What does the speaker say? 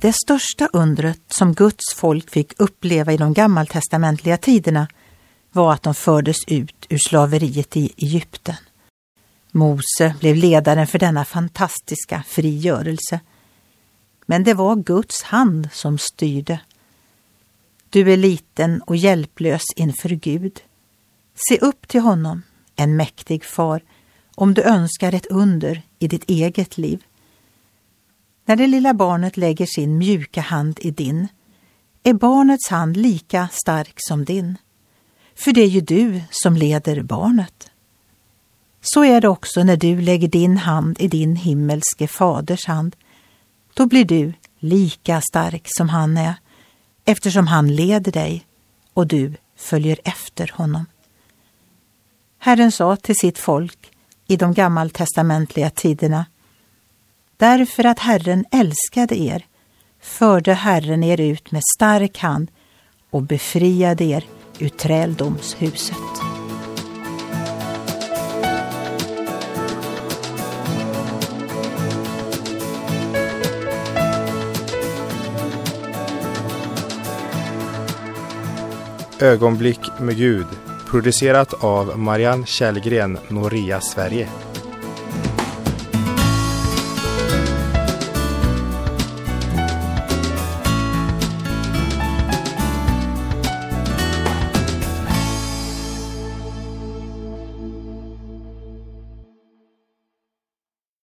Det största undret som Guds folk fick uppleva i de gammaltestamentliga tiderna var att de fördes ut ur slaveriet i Egypten. Mose blev ledaren för denna fantastiska frigörelse. Men det var Guds hand som styrde. Du är liten och hjälplös inför Gud. Se upp till honom, en mäktig far, om du önskar ett under i ditt eget liv. När det lilla barnet lägger sin mjuka hand i din är barnets hand lika stark som din. För det är ju du som leder barnet. Så är det också när du lägger din hand i din himmelske faders hand. Då blir du lika stark som han är eftersom han leder dig och du följer efter honom. Herren sa till sitt folk i de gammaltestamentliga tiderna Därför att Herren älskade er förde Herren er ut med stark hand och befriade er ur träldomshuset. Ögonblick med Gud producerat av Marianne Källgren, Noria Sverige.